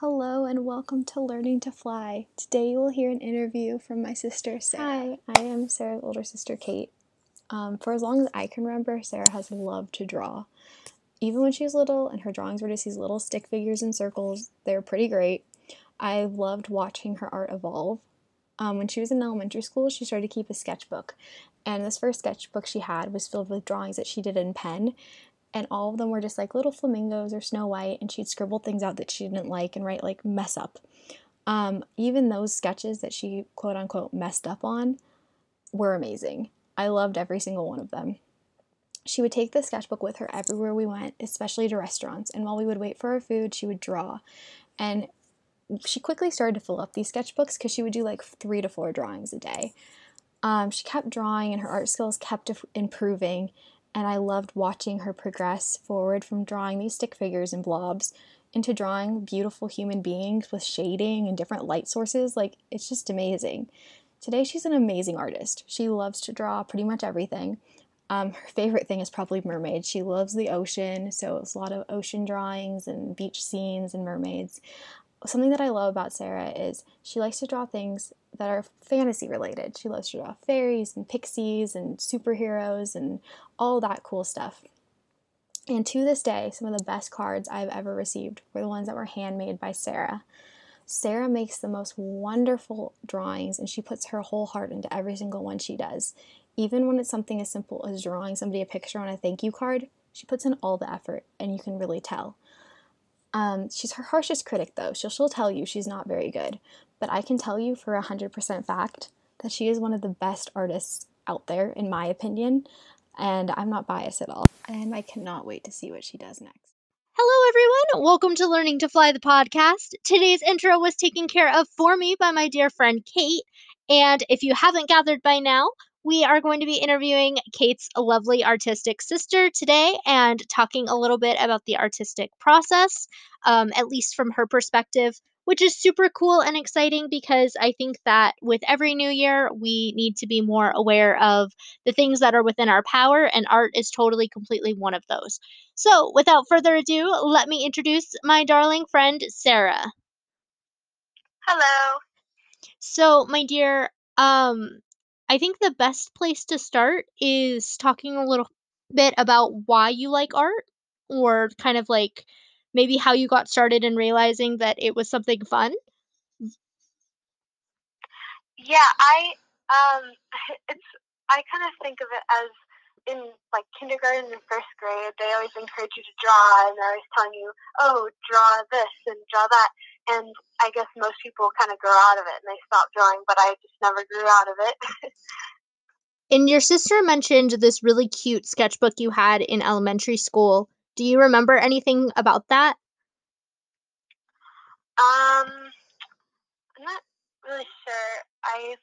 Hello and welcome to Learning to Fly. Today you will hear an interview from my sister Sarah. Hi, I am Sarah's older sister Kate. Um, for as long as I can remember, Sarah has loved to draw. Even when she was little and her drawings were just these little stick figures and circles, they were pretty great. I loved watching her art evolve. Um, when she was in elementary school, she started to keep a sketchbook. And this first sketchbook she had was filled with drawings that she did in pen and all of them were just like little flamingos or Snow White, and she'd scribble things out that she didn't like and write like mess up. Um, even those sketches that she quote unquote messed up on were amazing. I loved every single one of them. She would take the sketchbook with her everywhere we went, especially to restaurants, and while we would wait for our food, she would draw. And she quickly started to fill up these sketchbooks because she would do like three to four drawings a day. Um, she kept drawing, and her art skills kept improving and I loved watching her progress forward from drawing these stick figures and blobs into drawing beautiful human beings with shading and different light sources. Like, it's just amazing. Today, she's an amazing artist. She loves to draw pretty much everything. Um, her favorite thing is probably mermaids. She loves the ocean, so it's a lot of ocean drawings and beach scenes and mermaids something that I love about Sarah is she likes to draw things that are fantasy related. She loves to draw fairies and pixies and superheroes and all that cool stuff. And to this day, some of the best cards I've ever received were the ones that were handmade by Sarah. Sarah makes the most wonderful drawings and she puts her whole heart into every single one she does. Even when it's something as simple as drawing somebody a picture on a thank you card, she puts in all the effort and you can really tell. Um, she's her harshest critic, though. She'll, she'll tell you she's not very good. But I can tell you for a 100% fact that she is one of the best artists out there, in my opinion. And I'm not biased at all. And I cannot wait to see what she does next. Hello, everyone. Welcome to Learning to Fly the podcast. Today's intro was taken care of for me by my dear friend Kate. And if you haven't gathered by now, we are going to be interviewing Kate's lovely artistic sister today and talking a little bit about the artistic process, um, at least from her perspective, which is super cool and exciting because I think that with every new year, we need to be more aware of the things that are within our power, and art is totally, completely one of those. So, without further ado, let me introduce my darling friend, Sarah. Hello. So, my dear, um, I think the best place to start is talking a little bit about why you like art or kind of like maybe how you got started in realizing that it was something fun. Yeah, I um it's I kind of think of it as in like kindergarten and first grade, they always encourage you to draw, and they're always telling you, "Oh, draw this and draw that." And I guess most people kind of grow out of it and they stop drawing, but I just never grew out of it. and your sister mentioned this really cute sketchbook you had in elementary school. Do you remember anything about that? Um, I'm not really sure. I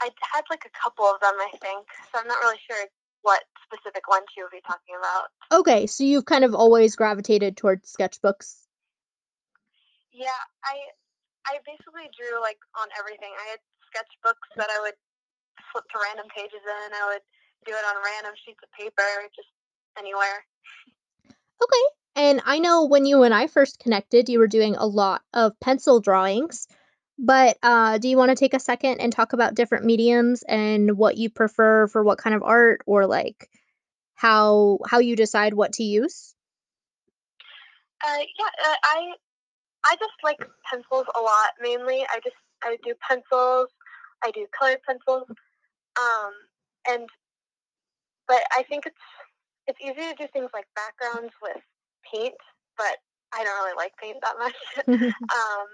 I had like a couple of them, I think. So I'm not really sure what specific one she would be talking about. Okay, so you've kind of always gravitated towards sketchbooks. Yeah, I I basically drew like on everything. I had sketchbooks that I would flip to random pages in. I would do it on random sheets of paper, just anywhere. Okay. And I know when you and I first connected, you were doing a lot of pencil drawings. But uh, do you want to take a second and talk about different mediums and what you prefer for what kind of art, or like how how you decide what to use? Uh, yeah, uh, I I just like pencils a lot. Mainly, I just I do pencils. I do colored pencils. Um, and but I think it's it's easy to do things like backgrounds with paint, but I don't really like paint that much. um,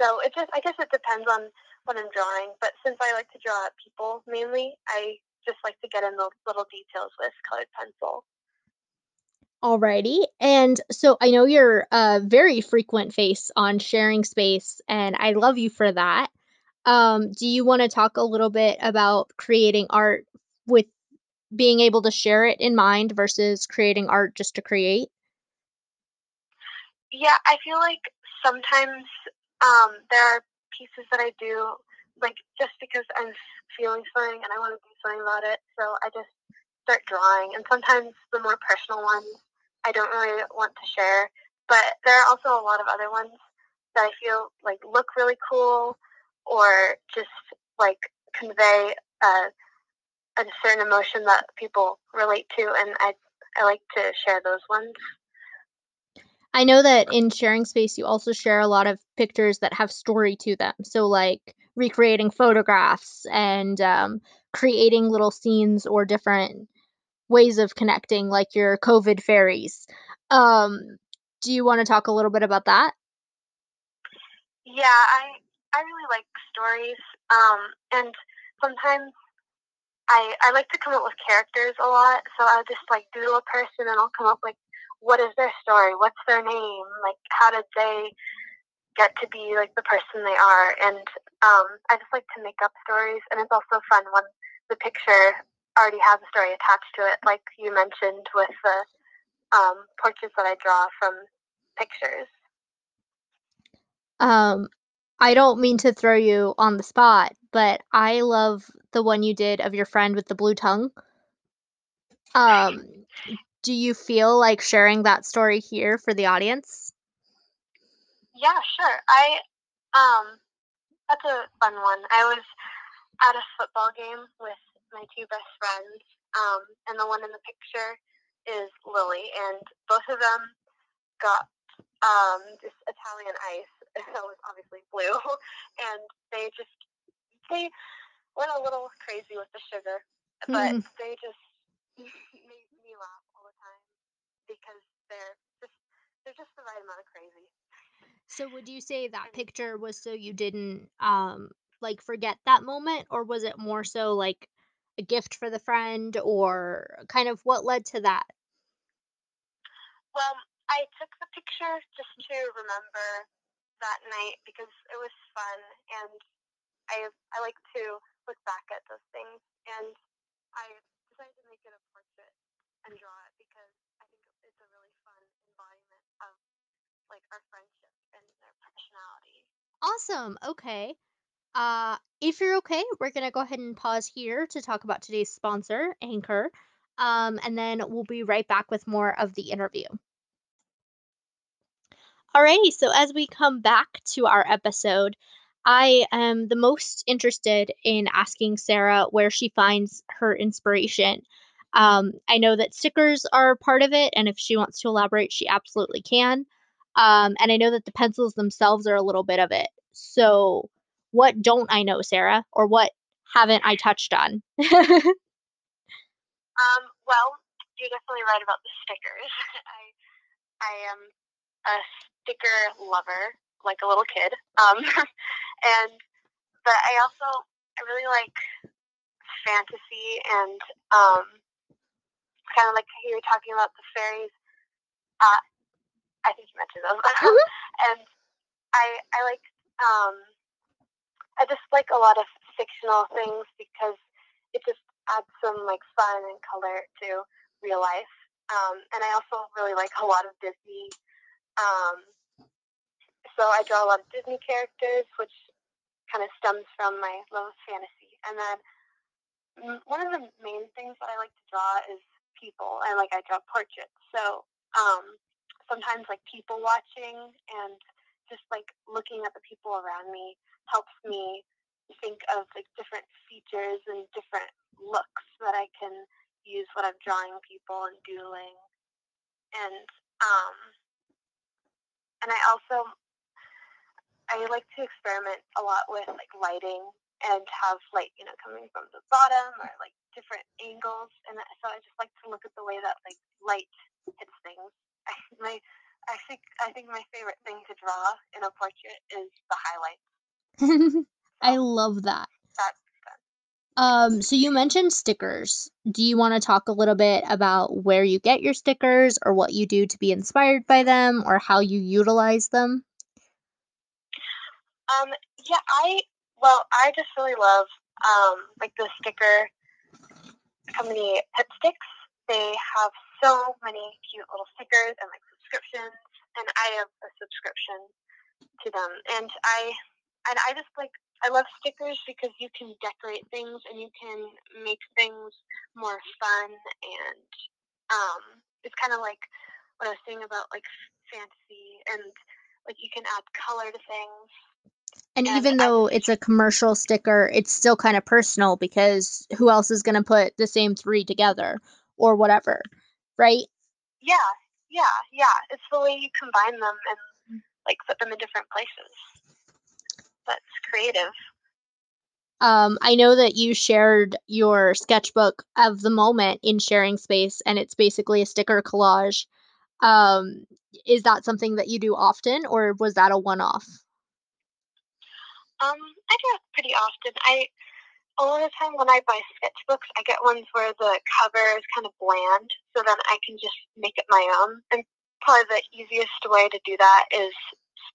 so it just, I guess it depends on what I'm drawing. But since I like to draw people mainly, I just like to get in the little details with colored pencil. Alrighty. And so I know you're a very frequent face on sharing space, and I love you for that. Um, do you want to talk a little bit about creating art with being able to share it in mind versus creating art just to create? Yeah, I feel like sometimes um, there are pieces that I do like just because I'm feeling something and I want to do something about it. So I just start drawing. And sometimes the more personal ones I don't really want to share, but there are also a lot of other ones that I feel like look really cool or just like convey a, a certain emotion that people relate to, and I I like to share those ones. I know that in sharing space, you also share a lot of pictures that have story to them. So, like recreating photographs and um, creating little scenes or different ways of connecting, like your COVID fairies. Um, do you want to talk a little bit about that? Yeah, I I really like stories, um, and sometimes I I like to come up with characters a lot. So I'll just like doodle a person, and I'll come up like, what is their story? What's their name? Like, how did they get to be like the person they are? And um, I just like to make up stories, and it's also fun when the picture already has a story attached to it, like you mentioned with the um, portraits that I draw from pictures. Um, I don't mean to throw you on the spot, but I love the one you did of your friend with the blue tongue. Um, do you feel like sharing that story here for the audience? Yeah, sure. I um that's a fun one. I was at a football game with my two best friends, um, and the one in the picture is Lily, and both of them got um, this Italian ice that was obviously blue, and they just they went a little crazy with the sugar, but Mhm. they just made me laugh all the time because they're just they're just the right amount of crazy. So would you say that picture was so you didn't um like forget that moment or was it more so like a gift for the friend or kind of what led to that? well, I took the picture just to remember that night because it was fun, and I I like to look back at those things, and I decided to make it a portrait and draw it because I think it's a really fun embodiment of like our friendship and our personality. Awesome. Okay. Uh if you're okay, we're going to go ahead and pause here to talk about today's sponsor, Anchor. Um and then we'll be right back with more of the interview. Alrighty, so as we come back to our episode, I am the most interested in asking Sarah where she finds her inspiration. Um, I know that stickers are part of it, and if she wants to elaborate, she absolutely can. Um, and I know that the pencils themselves are a little bit of it. So, what don't I know, Sarah, or what haven't I touched on? Um, well, you're definitely right about the stickers. I I am a sticker lover, like a little kid. Um, and but I also I really like fantasy and um, kind of like you were talking about the fairies. Uh, I think you mentioned those. Mhm. and I I like um, I just like a lot of fictional things because it just adds some like fun and color to real life. Um, and I also really like a lot of Disney. Um, so I draw a lot of Disney characters, which kind of stems from my love of fantasy. And then mm, one of the main things that I like to draw is people, and like I draw portraits. So um, sometimes like people watching and just like looking at the people around me helps me think of like different features and different looks that I can use when I'm drawing people and doodling. And um, and I also I like to experiment a lot with like lighting and have light, you know, coming from the bottom or like different angles. And so I just like to look at the way that like light hits things. My, I think I think my favorite thing to draw in a portrait is the highlights. I love that. Um, so you mentioned stickers. Do you want to talk a little bit about where you get your stickers or what you do to be inspired by them or how you utilize them? um yeah I well I just really love um like the sticker company Pip Sticks. They have so many cute little stickers and like subscriptions, and I have a subscription to them. And I and I just like I love stickers because you can decorate things and you can make things more fun and um, it's kind of like what I was saying about like fantasy and like you can add color to things. And And even though just- it's a commercial sticker, it's still kind of personal because who else is going to put the same three together or whatever, right? Yeah, yeah, yeah. It's the way you combine them and like put them in different places. That's creative. Um, I know that you shared your sketchbook of the moment in Sharing Space, and it's basically a sticker collage. Um, is that something that you do often, or was that a one-off? Um, I do it pretty often. I a lot of the time when I buy sketchbooks, I get ones where the cover is kind of bland, so then I can just make it my own. And probably the easiest way to do that is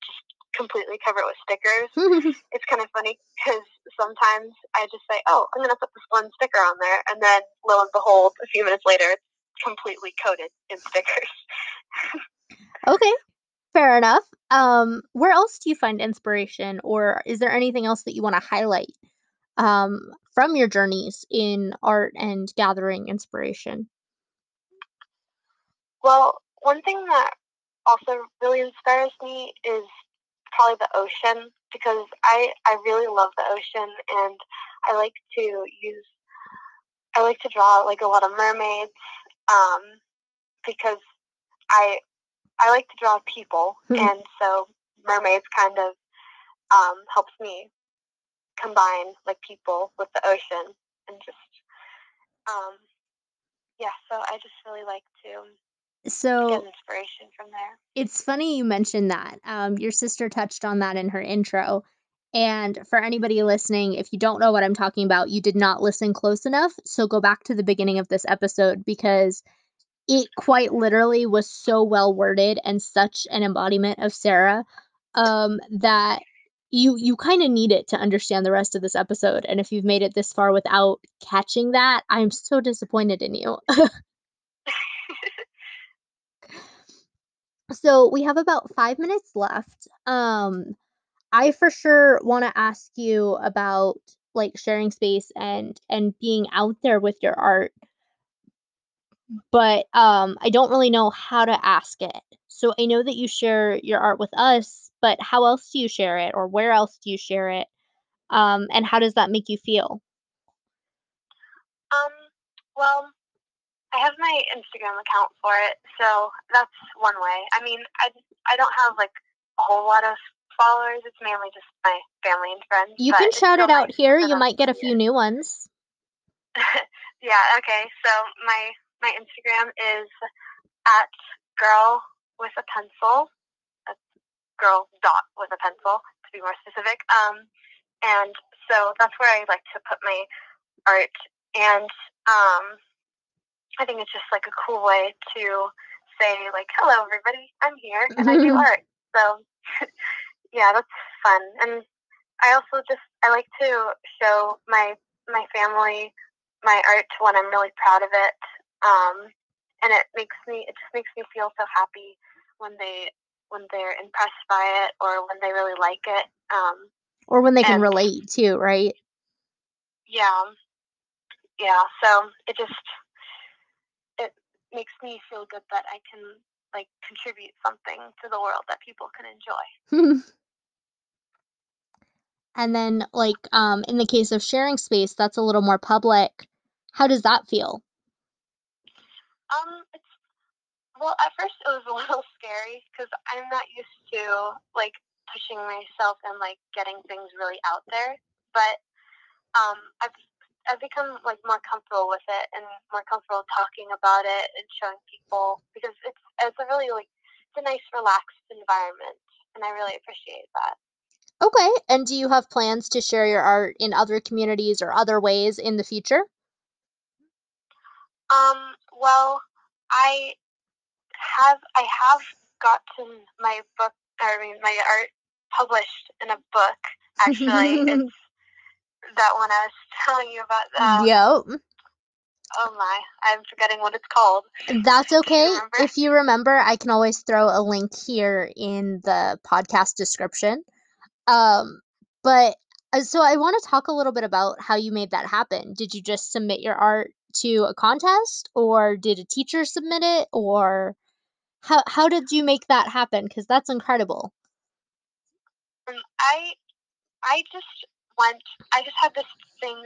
just completely cover it with stickers. It's kind of funny because sometimes I just say, "Oh, I'm gonna put this one sticker on there," and then lo and behold, a few minutes later, it's completely coated in stickers. Okay, fair enough. Um, where else do you find inspiration, or is there anything else that you want to highlight um, from your journeys in art and gathering inspiration? Well, one thing that also really inspires me is probably the ocean because I I really love the ocean and I like to use I like to draw like a lot of mermaids um, because I I like to draw people Hmm. and so mermaids kind of um, helps me combine like people with the ocean and just um, yeah so I just really like to So inspiration from there. It's funny you mentioned that. Um, your sister touched on that in her intro. And for anybody listening, if you don't know what I'm talking about, you did not listen close enough. So go back to the beginning of this episode because it quite literally was so well worded and such an embodiment of Sarah um, that you you kind of need it to understand the rest of this episode. And if you've made it this far without catching that, I'm so disappointed in you. So we have about five minutes left. Um, I for sure want to ask you about like sharing space and and being out there with your art, but um, I don't really know how to ask it. So I know that you share your art with us, but how else do you share it, or where else do you share it? Um, and how does that make you feel? Um, well, I have my Instagram account for it, so that's one way. I mean, I I don't have like a whole lot of followers. It's mainly just my family and friends. You can shout it out here. You might get a few new ones. yeah. Okay. So my my Instagram is at girl with a pencil. That's girl dot with a pencil to be more specific. Um, and so that's where I like to put my art. And um, I think it's just like a cool way to say like, "Hello, everybody, I'm here and I do art." So yeah, that's fun. And I also just I like to show my my family my art when I'm really proud of it. Um, and it makes me it just makes me feel so happy when they when they're impressed by it or when they really like it. Um, Or when they can and- relate too, right? yeah, yeah. So it just makes me feel good that I can like contribute something to the world that people can enjoy. and then like um in the case of sharing space that's a little more public how does that feel Um, it's well, at first it was a little scary because I'm not used to like pushing myself and like getting things really out there. But um, I've I've become like more comfortable with it and more comfortable talking about it and showing people because it's it's a really like it's a nice relaxed environment and I really appreciate that. okay and do you have plans to share your art in other communities or other ways in the future Um, well, I have I have gotten my book I mean my art published in a book actually. it's that one I was telling you about. Um, yep Oh my, I'm forgetting what it's called. that's okay remember? if you remember i can always throw a link here in the podcast description um but uh, so i want to talk a little bit about how you made that happen did you just submit your art to a contest or did a teacher submit it or How how did you make that happen? Because that's incredible. Um, I I just went. I just had this thing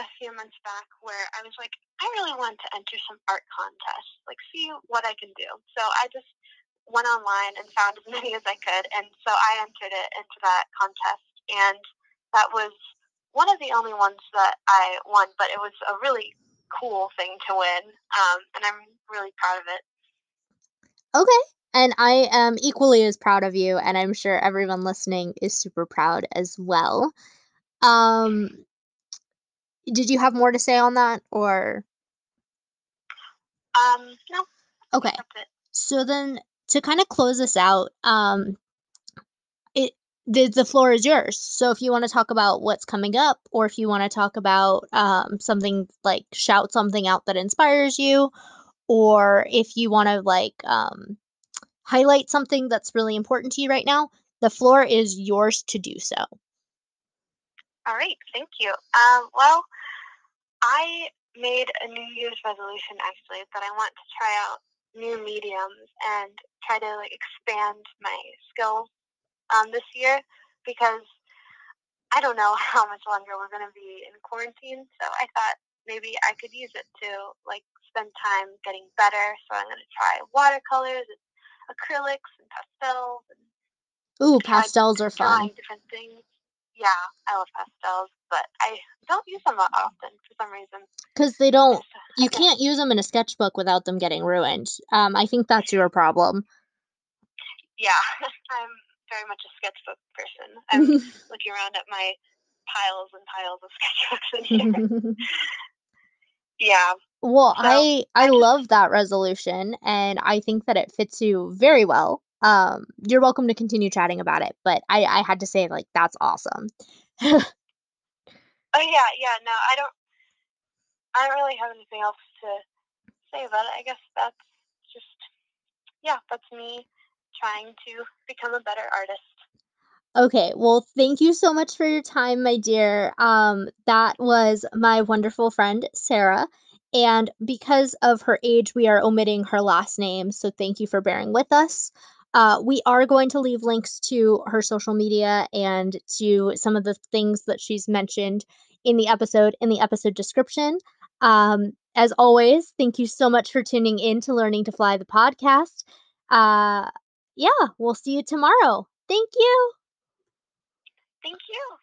a few months back where I was like, I really want to enter some art contests, like see what I can do. So I just went online and found as many as I could, and so I entered it into that contest, and that was one of the only ones that I won. But it was a really cool thing to win, um, and I'm really proud of it. Okay. And I am equally as proud of you, and I'm sure everyone listening is super proud as well. Um, did you have more to say on that, or Um, no, okay? So then, to kind of close this out, um, it the the floor is yours. So if you want to talk about what's coming up, or if you want to talk about um something like shout something out that inspires you, or if you want to like um highlight something that's really important to you right now, the floor is yours to do so. All right, thank you. Um, well, I made a New Year's resolution actually that I want to try out new mediums and try to like expand my skills um, this year because I don't know how much longer we're going to be in quarantine. So I thought maybe I could use it to like spend time getting better. So I'm going to try watercolors, and acrylics, and pastels, and Ooh, pastels are fun. different things. Yeah, I love pastels, but I don't use them often for some reason. Because they don't, you can't use them in a sketchbook without them getting ruined. Um, I think that's your problem. Yeah, I'm very much a sketchbook person. I'm looking around at my piles and piles of sketchbooks in here. yeah, well, So, I I I just- love that resolution, and I think that it fits you very well. Um, you're welcome to continue chatting about it, but I I had to say like that's awesome. Oh yeah, yeah. No, I don't. I don't really have anything else to say about it. I guess that's just yeah, that's me trying to become a better artist. Okay, well, thank you so much for your time, my dear. Um, that was my wonderful friend, Sarah. And because of her age, we are omitting her last name. So thank you for bearing with us. Uh, we are going to leave links to her social media and to some of the things that she's mentioned in the episode in the episode description. Um, as always, thank you so much for tuning in to Learning to Fly the podcast. Uh, yeah, we'll see you tomorrow. Thank you. Thank you.